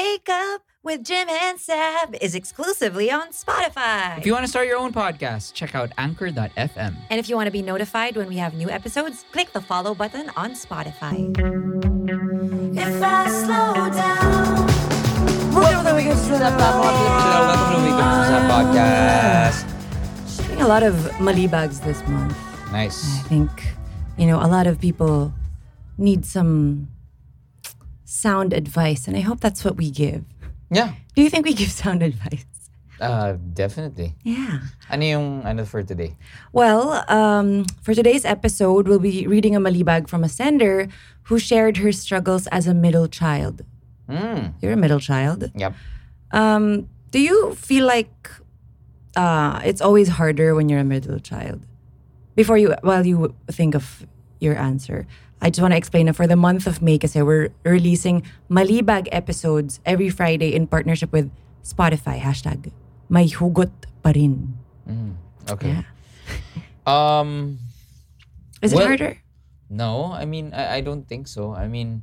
Wake Up with Jim and Saab is exclusively on Spotify. If you want to start your own podcast, check out anchor.fm. and if you want to be notified when we have new episodes, click the follow button on Spotify. If I slow down. Welcome to Wake Up Welcome to Wake Up podcast. Doing a lot of malibags this month. Nice. I think, you know, a lot of people need some sound advice, and I hope that's what we give. Yeah, Do you think we give sound advice? uh, definitely. Yeah. Ano yung ano for today? Well, um, for today's episode, we'll be reading a malibag from a sender who shared her struggles as a middle child. Mm. You're a middle child. Yep. Um, do you feel like uh, it's always harder when you're a middle child? Before you, while you think of your answer, I just want to explain that for the month of May, kasi we're releasing Malibag episodes every Friday in partnership with Spotify. Hashtag May Hugot Pa Rin. Mm. Okay. Yeah. Um. Is it Well- harder? No, I mean I, I don't think so. I mean,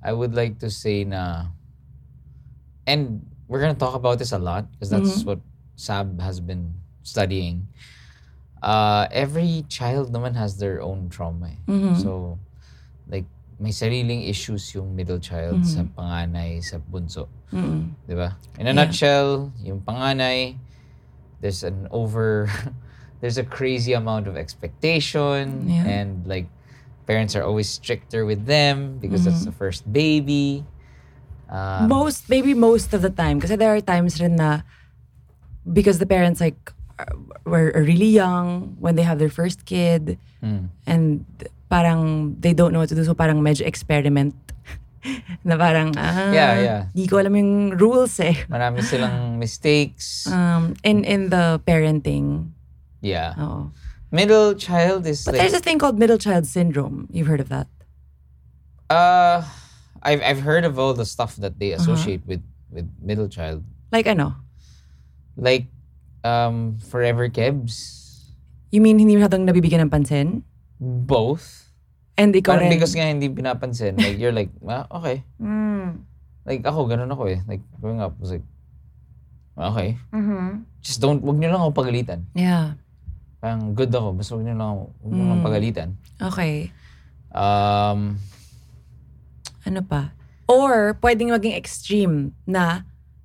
I would like to say na, and we're gonna talk about this a lot because that's what Saab has been studying. Uh, every child naman has their own trauma. eh. Mhm. So, like may sariling issues yung middle child sa panganay, sa bunso. Mm-mm. Di ba? In a Yeah. nutshell, yung panganay, there's an over, there's a crazy amount of expectation Yeah. and like parents are always stricter with them because that's the Mm-hmm. first baby. Um, most maybe most of the time kasi there are times rin na because the parents like were really young when they have their first kid mm, and parang they don't know what to do so parang medyo experiment na parang ah, Yeah, yeah. di ko alam yung rules eh marami silang mistakes. um in in the parenting yeah. oo. Middle child is but like, there's a thing called middle child syndrome you've heard of that uh, I've, I've heard of all the stuff that they Uh-huh. associate with, with middle child. like ano Like, um, Forever Kebs. you mean hindi masyadong nabibigyan ng pansin Both. and ikaw Parang rin because nga hindi pinapansin. Like, you're like, ah, okay. mm. Like, ako, ganun ako eh. Like, growing up, was like, okay. Mhm. Just don't, wag niyo lang ako pagalitan. yeah Parang good ako, basta wag niyo lang ako, wag niyo lang Mm. pagalitan. okay Um, Ano pa? Or, pwedeng maging extreme na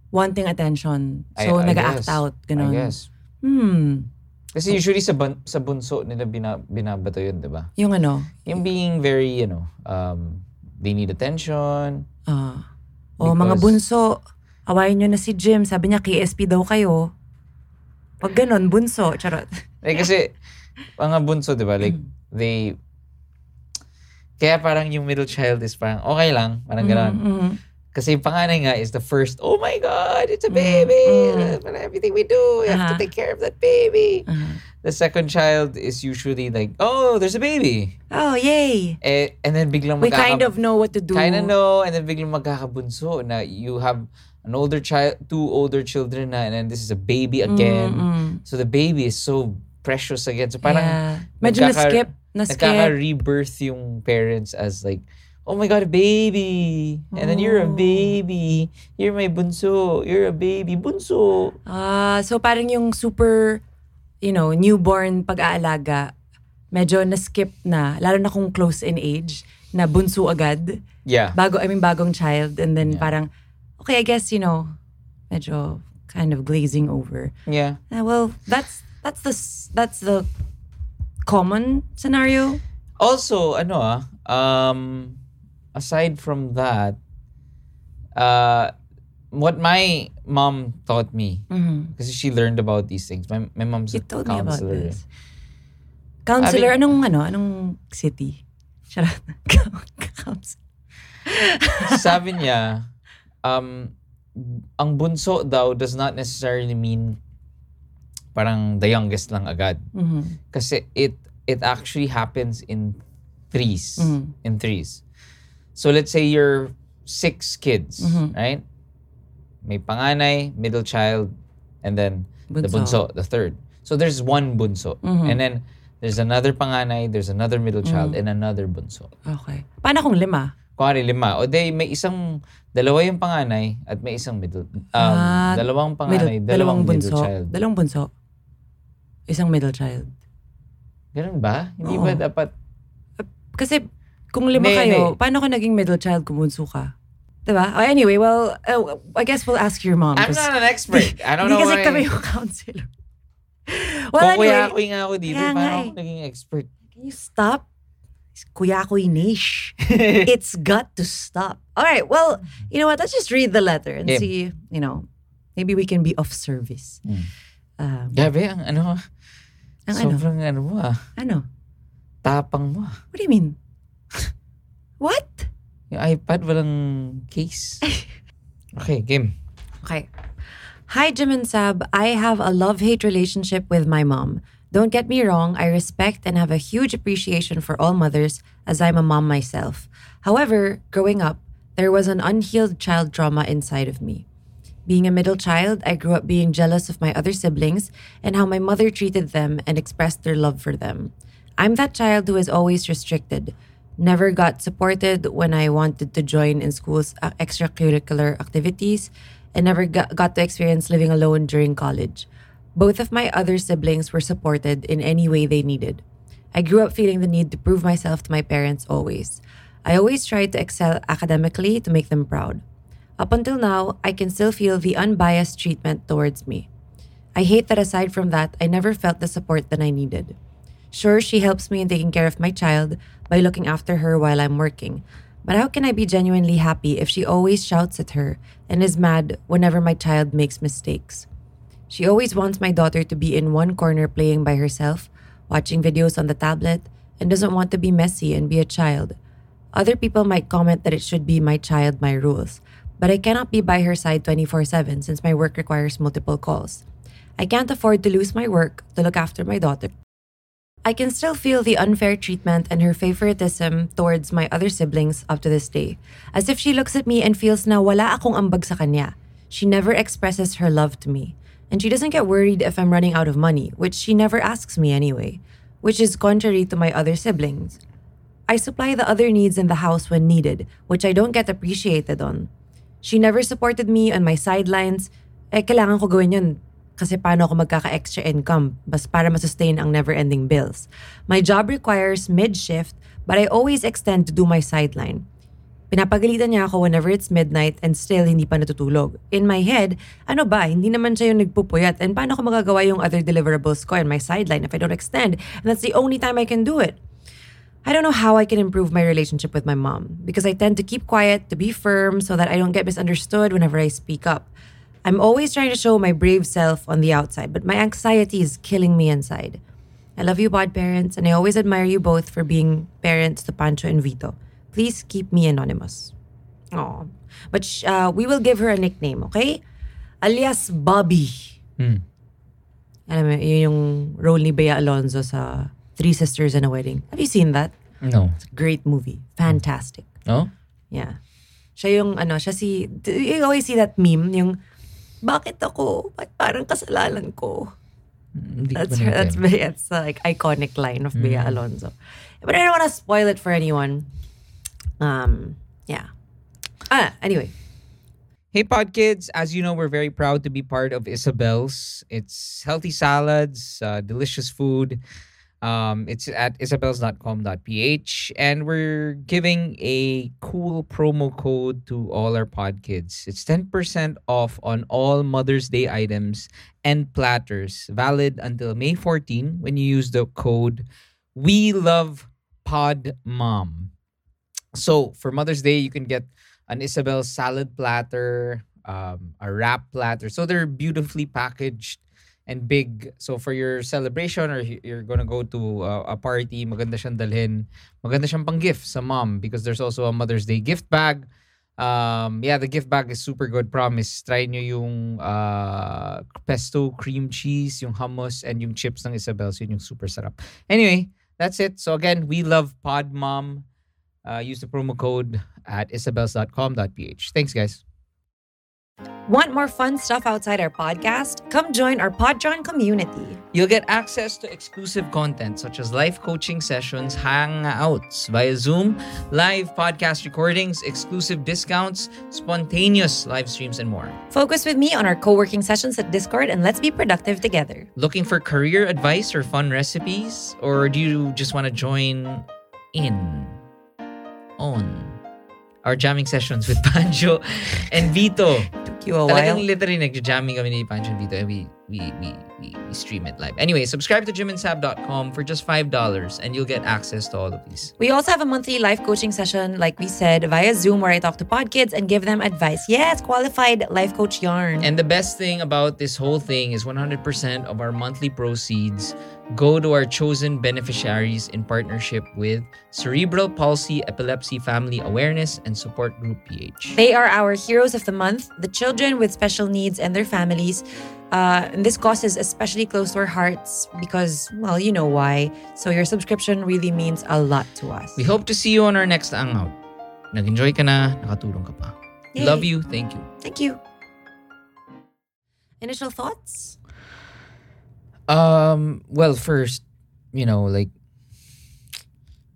wanting attention. I- So, I nag-act guess. out. Ganun. I guess. Hmm. Kasi usually sa, bun- sa bunso nila bina, binabato yun, di ba? Yung ano? Yung being very, you know, um, they need attention. ah o mga Because- bunso, awayin nyo na si Jim. Sabi niya, KSP daw kayo. Pag ganun, bunso. Charot. Like, kasi, mga bunso, di ba? Like, Mm. they, kaya parang yung middle child is parang okay lang, parang gano'n. Mhm. Kasi yung panganay nga is the first, oh my God, it's a baby. Mm. Uh, Everything we do, we have to Uh-huh. take care of that baby. Ah. The second child is usually like, oh, there's a baby. Oh, yay! Eh, and then biglang We magkaka- kind of know what to do. Kind of know, and then biglang magkakabunso na you have an older child, two older children na, and then this is a baby again. Mm-mm. So the baby is so precious again. So parang yeah. Medyo nagkaka- na-skip. Na-skip. nagkaka-rebirth yung parents as like, oh my God, a baby. And then you're a Oh. baby. You're my bunso. You're a baby. Bunso. Ah, so parang yung super, you know, newborn pag-aalaga, medyo na-skip na, lalo na kung close in age, na bunso agad. Yeah. Bago, I mean, bagong child. And then Yeah. parang, okay, I guess, you know, medyo kind of glazing over. Yeah. Ah, well, that's, that's the, that's the common scenario. Also, ano ah, um, aside from that, uh, what my mom taught me, Mhm. kasi she learned about these things. My, my mom's You a told me about counselor. this. Counselor, I anong, ano, anong city? Charot. Counselor. Sabi niya, um, ang bunso daw does not necessarily mean parang the youngest lang agad. Mhm. Kasi it it actually happens in threes. Mhm. In threes. So let's say you're six kids, Mhm. right? May panganay, middle child, and then the Bunso. bunso, the third. So there's one bunso. Mhm. And then there's another panganay, there's another middle child, Mm. and another bunso. Okay. Paano kung lima? Kuwari lima. O day, may isang, dalawa yung panganay at may isang middle. Um, Ah, dalawang Middle, panganay, dalawang, bunso. middle child. Dalawang bunso. Isang middle child. Ganun ba? Hindi Oo. ba dapat? Kasi kung lima Hindi, kayo, hindi. paano ka naging middle child kung bunso ka? Diba? Oh, anyway, well, uh, I guess we'll ask your mom. I'm 'cause not an expert. I don't Hindi know kasi why. kami yung counselor. well, Kung anyway, kuya nga ako dito, Kaya nga paano eh. ako naging expert? can you stop? Kuya ko niche. it's got to stop. All right, well, you know what? Let's just read the letter and Yeah. see, you know, maybe we can be of service. Mm. Um, Grabe, ang ano, ang ano? sobrang ano mo ah. Ano? Tapang mo ah. What do you mean? What? Yung iPad, walang case. okay, game. Okay. Hi, Jim and Saab. I have a love hate relationship with my mom. Don't get me wrong, I respect and have a huge appreciation for all mothers, as I'm a mom myself. However, growing up, there was an unhealed child trauma inside of me. Being a middle child, I grew up being jealous of my other siblings and how my mother treated them and expressed their love for them. I'm that child who is always restricted, never got supported when I wanted to join in school's uh, extracurricular activities, and never got, got to experience living alone during college. Both of my other siblings were supported in any way they needed. I grew up feeling the need to prove myself to my parents always. I always tried to excel academically to make them proud. Up until now, I can still feel the unbiased treatment towards me. I hate that aside from that, I never felt the support that I needed. Sure, she helps me in taking care of my child by looking after her while I'm working. But how can I be genuinely happy if she always shouts at her and is mad whenever my child makes mistakes? She always wants my daughter to be in one corner playing by herself, watching videos on the tablet, and doesn't want to be messy and be a child. Other people might comment that it should be my child, my rules, but I cannot be by her side 24 7 since my work requires multiple calls. I can't afford to lose my work to look after my daughter. I can still feel the unfair treatment and her favoritism towards my other siblings up to this day, as if she looks at me and feels na wala akong ambag sa kanya. She never expresses her love to me, and she doesn't get worried if I'm running out of money, which she never asks me anyway, which is contrary to my other siblings. I supply the other needs in the house when needed, which I don't get appreciated on. She never supported me on my sidelines. Eh, kailangan ko gawin yun kasi paano ako magkaka-extra income bas para masustain ang never-ending bills. My job requires mid-shift but I always extend to do my sideline. Pinapagalitan niya ako whenever it's midnight and still hindi pa natutulog. In my head, ano ba, hindi naman siya yung nagpupuyat and paano ko magagawa yung other deliverables ko and my sideline if I don't extend and that's the only time I can do it. I don't know how I can improve my relationship with my mom because I tend to keep quiet, to be firm, so that I don't get misunderstood whenever I speak up. I'm always trying to show my brave self on the outside, but my anxiety is killing me inside. I love you, pod parents, and I always admire you both for being parents to Pancho and Vito. Please keep me anonymous. Oh, but sh- uh, we will give her a nickname, okay? Alias Bobbie. Hmm. Alam mo, yun yung role ni Bea Alonzo sa Three Sisters and a Wedding. Have you seen that? No. It's a great movie. Fantastic. No? Yeah. Siya yung ano, siya si, you always see that meme, yung, bakit ako? Ba't parang kasalanan ko? Ko That's her, that's. It's like iconic line of Bea Alonzo. But I don't want to spoil it for anyone. Um, yeah. Ah, anyway. Hey, Pod Kids. As you know, we're very proud to be part of Isabel's. It's healthy salads, uh, delicious food. Um, it's at isabels.com.ph. And we're giving a cool promo code to all our Pod Kids. It's 10% off on all Mother's Day items and platters, valid until May 14 when you use the code We Love Pod Mom. So for Mother's Day, you can get an Isabel salad platter, um, a wrap platter. So they're beautifully packaged and big. So for your celebration or you're gonna go to uh, a party, maganda siyang dalhin. Maganda siyang pang gift sa mom because there's also a Mother's Day gift bag. Um, yeah, the gift bag is super good. Promise. Try nyo yung uh, pesto cream cheese, yung hummus, and yung chips ng Isabel's. Yun yung super sarap. Anyway, that's it. So again, we love Pod Mom. Uh, use the promo code at isabels.com.ph. Thanks, guys. Want more fun stuff outside our podcast? Come join our Podtron community. You'll get access to exclusive content such as live coaching sessions, hangouts via Zoom, live podcast recordings, exclusive discounts, spontaneous live streams, and more. Focus with me on our co working sessions at Discord and let's be productive together. Looking for career advice or fun recipes? Or do you just want to join in on our jamming sessions with Pancho and Vito? Took you a while. Talagang literally nagja-jamming kami ni Pancho and we, we, we, we, stream it live. Anyway, subscribe to jimandsaab.com for just $5 and you'll get access to all of these. We also have a monthly life coaching session, like we said, via Zoom, where I talk to pod kids and give them advice. Yes, qualified life coach yarn. And the best thing about this whole thing is 100% of our monthly proceeds go to our chosen beneficiaries in partnership with Cerebral Palsy Epilepsy Family Awareness and Support Group PH. They are our heroes of the month, the children with special needs and their families. Uh, and this cause is especially close to our hearts because, well, you know why. So your subscription really means a lot to us. We hope to see you on our next hangout. Nag-enjoy ka na, nakatulong ka pa. Yay. Love you, thank you. Thank you. Initial thoughts? Um, well, first, you know, like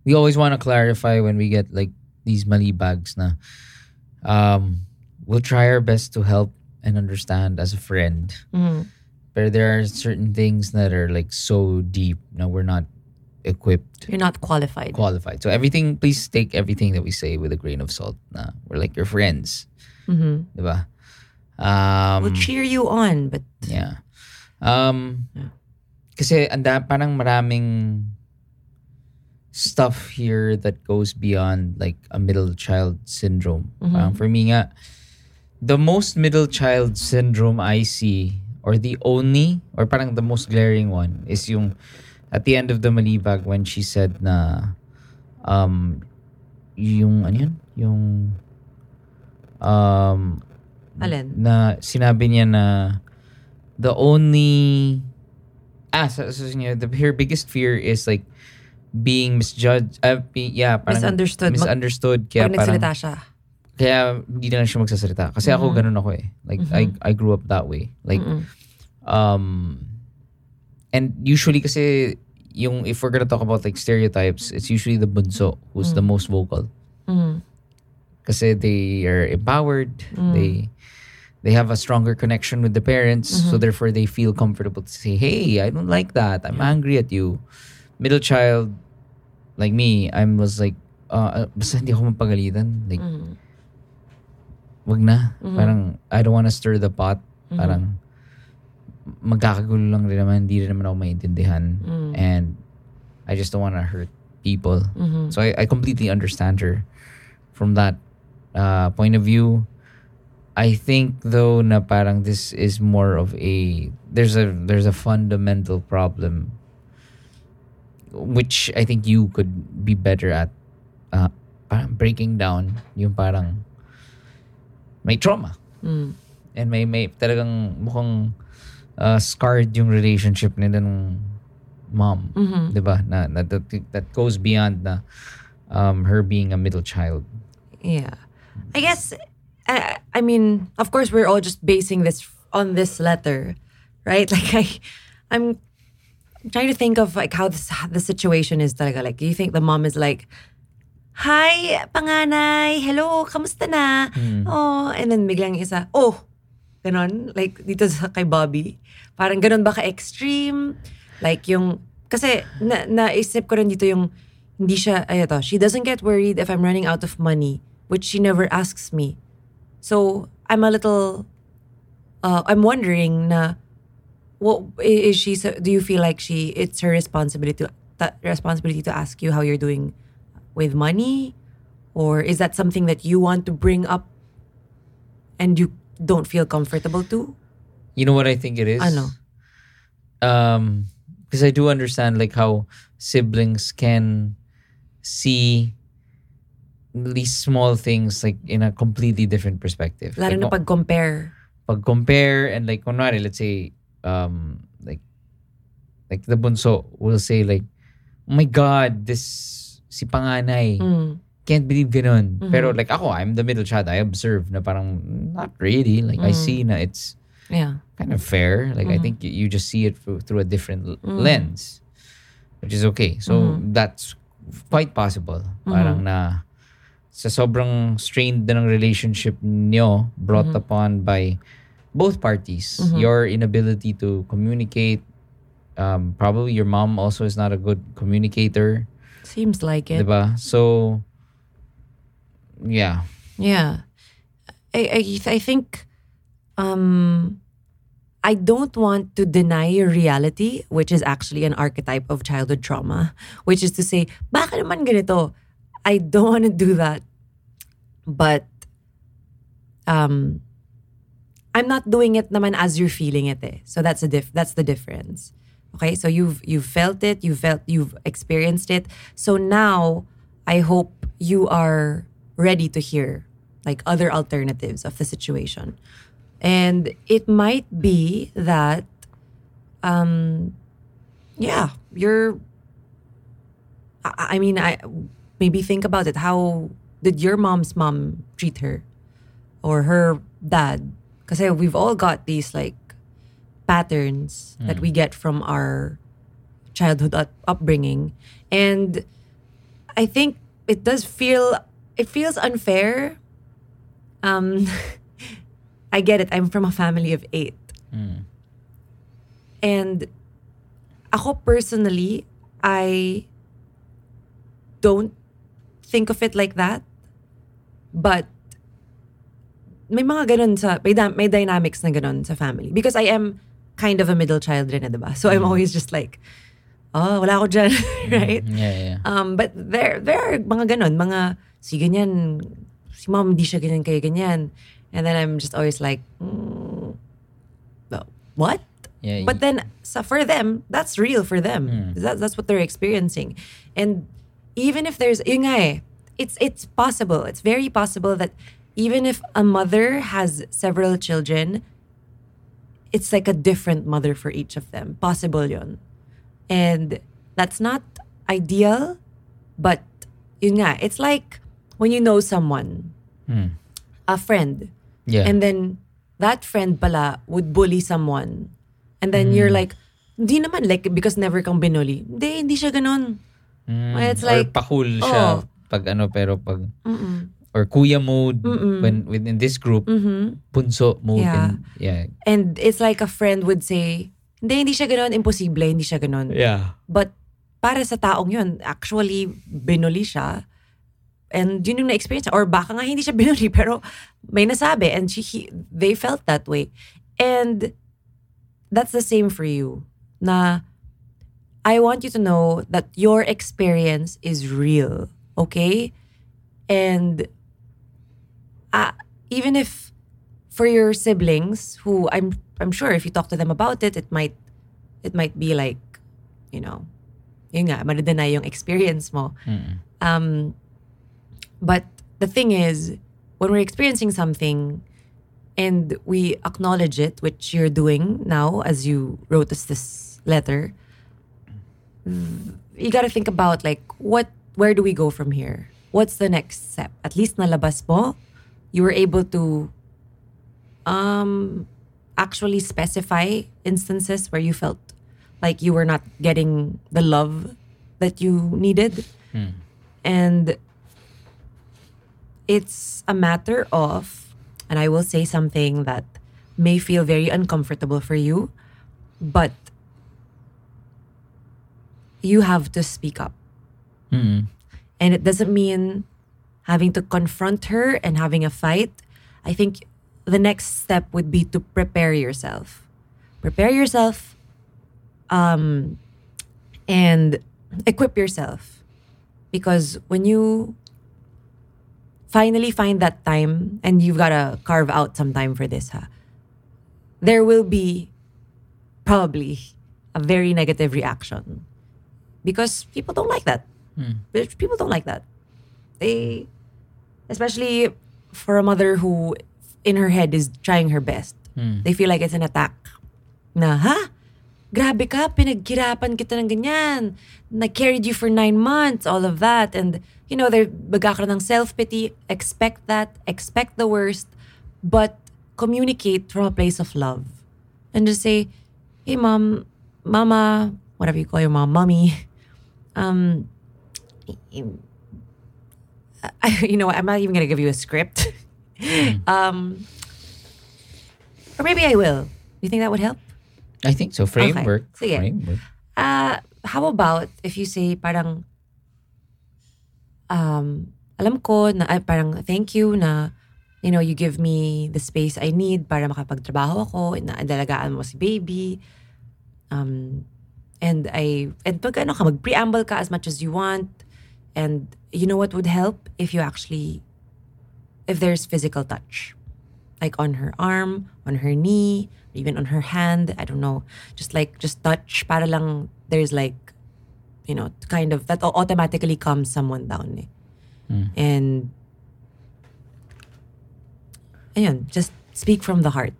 we always want to clarify when we get like these money bags na um we'll try our best to help and understand as a friend. Mm. But there are certain things that are like so deep now we're not equipped You're not qualified. qualified. So everything please take everything that we say with a grain of salt. Na we're like your friends, Mhm. ba? Um We'll cheer you on, but Yeah. Um, Yeah. Kasi anda, parang maraming stuff here that goes beyond like a middle child syndrome. Mhm. Parang for me nga, the most middle child syndrome I see or the only or parang the most glaring one is yung at the end of the Malibag when she said na um yung ano yun? Yung um Alin? na sinabi niya na the only ah so, so yun, the her biggest fear is like being misjudged uh, be, yeah parang Misunderstood. Mag- misunderstood kaya pag parang nagsalita siya. kaya hindi na lang siya magsasalita kasi ako Mhm. ganun ako eh like I I grew up that way like Mm-mm. um and usually kasi yung if we're gonna talk about like stereotypes it's usually the bunso who's the most vocal Mhm. kasi they are empowered Mm. they they have a stronger connection with the parents Mm-hmm. so therefore they feel comfortable to say hey i don't like that i'm angry at you middle child like me i was like uh, uh, basta hindi ako mapagalitan like Mhm. wag na Mhm. parang i don't wanna stir the pot Mhm. parang magkakagulo lang rin naman hindi rin naman ako maintindihan Mm. and i just don't wanna hurt people Mhm. so I, I completely understand her from that uh, point of view. I think though na parang this is more of a there's a there's a fundamental problem which I think you could be better at uh, parang breaking down yung parang may trauma Mm. and may may talagang mukhang uh, scarred yung relationship nila ng mom. Mhm. 'di ba? Na, na that, that goes beyond na um her being a middle child. Yeah. I guess, uh, I mean, of course, we're all just basing this on this letter, right? Like, I, I'm trying to think of like how this, the situation is talaga. Like, do you think the mom is like, Hi, panganay. Hello, kamusta na? Oh, and then biglang isa, oh, ganon. Like, dito sa kay Bobbie. Parang ganon ba ka-extreme? Like, yung, kasi na, naisip ko rin dito yung, hindi siya, ay ito, she doesn't get worried if I'm running out of money, which she never asks me. So, I'm a little, uh, I'm wondering na, what is she, do you feel like she, it's her responsibility to, responsibility to ask you how you're doing with money? Or is that something that you want to bring up and you don't feel comfortable to? You know what I think it is? Ano? Um because I do understand like how siblings can see these small things like in a completely different perspective. Lalo like, na pag-compare. pag compare and like kunwari let's say um like like the bunso will say like oh my god this si panganay Mm. can't believe ganun Mhm. pero like ako I'm the middle child I observe na parang not really like I Mm. see na it's Yeah. kind of fair. Like I Mhm. think you, you just see it through, through a different Mm. lens, which is okay. So Mhm. that's quite possible. Mm-hmm. Parang na sa sobrang strained na ng relationship nyo brought Mhm. upon by both parties. Mhm. Your inability to communicate. Um, probably your mom also is not a good communicator. Seems like it. Diba? So, yeah. Yeah. I, I, I think um, I don't want to deny your reality, which is actually an archetype of childhood trauma, which is to say, baka naman ganito? I don't want to do that. But um, I'm not doing it naman as you're feeling it. Eh. So that's a diff- that's the difference. Okay, so you've you've felt it, you felt you've experienced it. So now I hope you are ready to hear like other alternatives of the situation. And it might be that um yeah, you're I, I mean I maybe think about it. How did your mom's mom treat her? Or her dad? Because we've all got these like patterns that we get from our childhood up- upbringing. And I think it does feel it feels unfair. Um I get it. I'm from a family of eight. Mm. And ako personally, I don't think of it like that. But may mga ganun sa, may, may dynamics na ganun sa family. Because I am kind of a middle child rin, eh, diba? So I'm always just like, oh, wala ako dyan, right? Yeah, yeah. Um, but there, there are mga ganon, mga, si ganyan, si mom hindi siya ganyan kaya ganyan. And then I'm just always like, mm, what? Yeah, But then, so for them, that's real for them. That, that's what they're experiencing. And even if there's, yun nga eh, it's, it's possible, it's very possible that even if a mother has several children, it's like a different mother for each of them. Possible yon. And that's not ideal, but yun nga, it's like when you know someone, Hmm. a friend, Yeah. and then that friend pala would bully someone. And then you're like, hindi naman, like, because never kang binully. Hindi, hindi siya ganun. Mm. It's or like- pa-cool siya Oh. pag ano pero pag Mm-mm. or kuya mode Mm-mm. when within this group Mhm. punso mode Yeah. and yeah And it's like a friend would say, hindi, hindi siya ganun, imposible, hindi siya ganun. yeah But para sa taong yun, actually, binuli siya. And yun yung na-experience. Or baka nga hindi siya binuli, pero may nasabi. And she, he, they felt that way. And that's the same for you. Na I want you to know that your experience is real. Okay? And uh, even if for your siblings who I'm I'm sure if you talk to them about it, it might it might be like, you know, yun nga, madadena yung experience mo. Mm. Um, but the thing is, when we're experiencing something and we acknowledge it, which you're doing now as you wrote us this letter, you gotta think about like, what, where do we go from here? What's the next step? At least nalabas mo, you were able to um, actually specify instances where you felt like you were not getting the love that you needed. And it's a matter of, and I will say something that may feel very uncomfortable for you, but you have to speak up. Mm. And it doesn't mean having to confront her and having a fight. I think the next step would be to prepare yourself. Prepare yourself um, and equip yourself. Because when you finally find that time, and you've got to carve out some time for this, huh? there will be probably a very negative reaction. Because people don't like that. Hmm. But People don't like that. They, especially for a mother who in her head is trying her best. Hmm. They feel like it's an attack. Na, ha? Grabe ka, pinaghirapan kita ng ganyan. Na carried you for nine months, all of that. And, you know, they're magkakaroon ng self-pity. Expect that. Expect the worst. But communicate from a place of love. and just say, "Hey, mom, mama, whatever you call your mom, mommy, um, I, you know, I'm not even gonna give you a script. um, or maybe I will. You think that would help? I think so. Framework. Sige. Framework. Uh, how about if you say parang um alam ko na ay, parang thank you na you know you give me the space I need para makapagtrabaho ako na dalagaan mo si baby um and I and pag ano ka mag preamble ka as much as you want. And you know what would help? If you actually if there's physical touch. Like on her arm on her knee even on her hand I don't know. Just like just touch para lang there's like you know kind of that automatically calms someone down eh. and ayun just speak from the heart.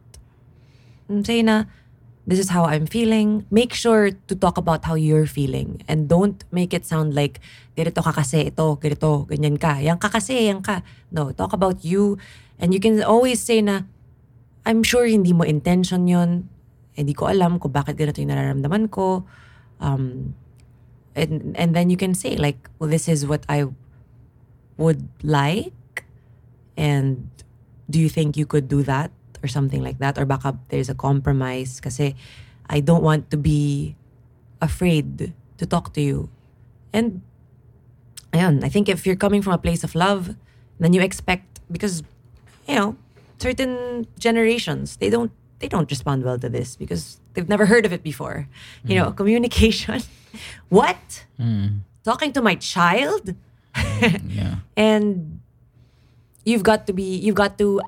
Mm, say na this is how I'm feeling. Make sure to talk about how you're feeling and don't make it sound like ganito ka kasi ito ganito ganyan ka. Yan ka kasi ka. No talk about you. And you can always say na I'm sure hindi mo intention yon hindi ko alam kung bakit ganito yung nararamdaman ko. Um, and and then you can say like well this is what I would like. And do you think you could do that or something like that or baka there's a compromise kasi I don't want to be afraid to talk to you. And ayun I think if you're coming from a place of love then you expect because you know certain generations they don't they don't respond well to this because they've never heard of it before. You know mm. communication. What? Mm. Talking to my child? Mm, yeah. and you've got to be you've got to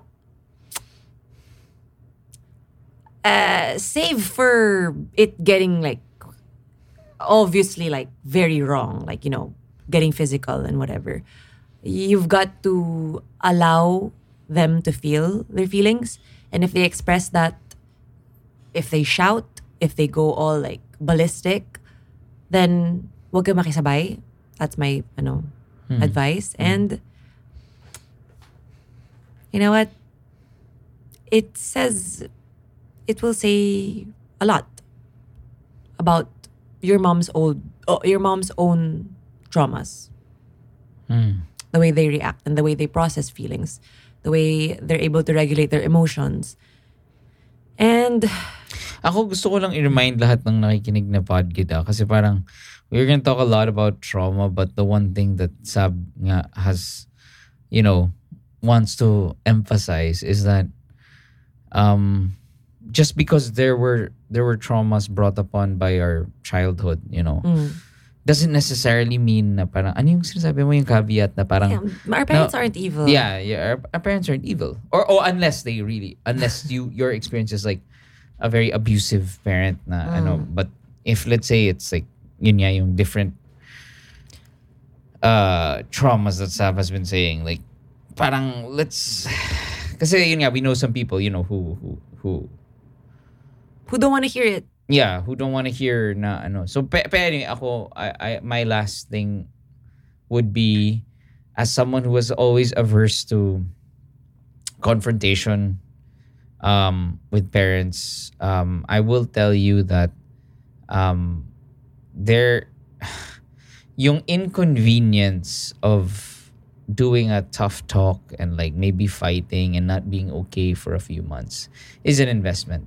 uh, save for it getting like obviously like very wrong like you know getting physical and whatever. You've got to allow them to feel their feelings. And if they express that if they shout if they go all like ballistic then wag ka makisabay. That's my ano advice. And you know what? It says it will say a lot about your mom's old oh, your mom's own traumas. The way they react and the way they process feelings. The way they're able to regulate their emotions. And Ako gusto ko lang i-remind lahat ng nakikinig na pod kita kasi parang we're gonna talk a lot about trauma but the one thing that Saab nga has, you know, wants to emphasize is that um just because there were there were traumas brought upon by our childhood, you know, doesn't necessarily mean na parang ano yung sinasabi mo yung caveat na parang yeah, our parents aren't evil yeah, yeah. Our, our parents aren't evil, or or unless they really, unless you your experience is like a very abusive parent na ano. But if let's say it's like yun nga yung different uh traumas that Saab has been saying, like parang let's kasi yun nga we know some people you know who who who who don't want to hear it. Yeah who don't want to hear na ano. So pe, pe anyway, ako I, I my last thing would be as someone who was always averse to confrontation um with parents um I will tell you that um there yung inconvenience of doing a tough talk and like maybe fighting and not being okay for a few months is an investment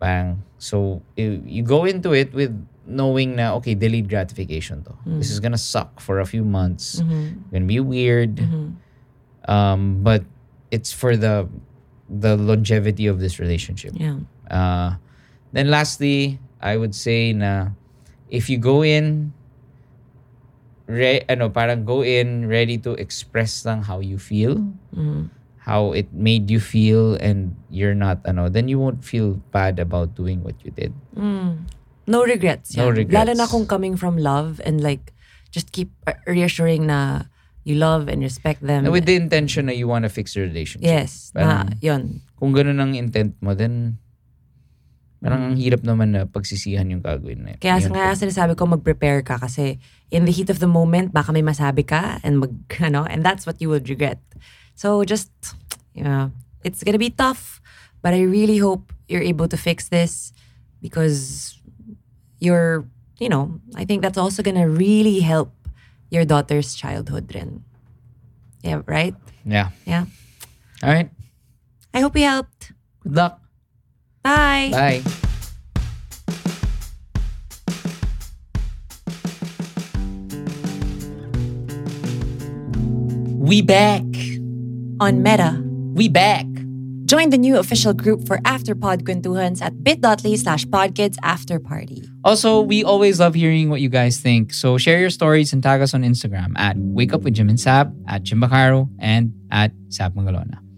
Bang. So you, you go into it with knowing na okay, delayed gratification to. This is gonna suck for a few months. Gonna be weird. Um, but it's for the the longevity of this relationship. yeah Uh, then lastly, I would say na if you go in re, ano parang go in ready to express lang how you feel, how it made you feel and you're not ano, then you won't feel bad about doing what you did. No regrets. No yan. regrets. Lalo na kung coming from love and like just keep reassuring na you love and respect them. And with the intention na you want to fix the relationship. yes, na Parang- yun. Kung ganun ang intent mo, then parang ang hirap naman na pagsisihan yung gagawin na Kaya yun. nga sinasabi ko mag-prepare ka kasi in the heat of the moment baka may masabi ka and mag ano and that's what you would regret. So just you know, it's gonna be tough But I really hope you're able to fix this because you're, you know, I think that's also gonna really help your daughter's childhood rin. Yeah, right? Yeah. Yeah. All right. I hope we helped. Good luck. Bye. Bye. We back. On Meta. We back. Join the new official group for Afterpod Kwentuhans at bit.ly slash podkids. Also, we always love hearing what you guys think. So share your stories and tag us on Instagram at Wake Up and Sab, at Jim and at Sab.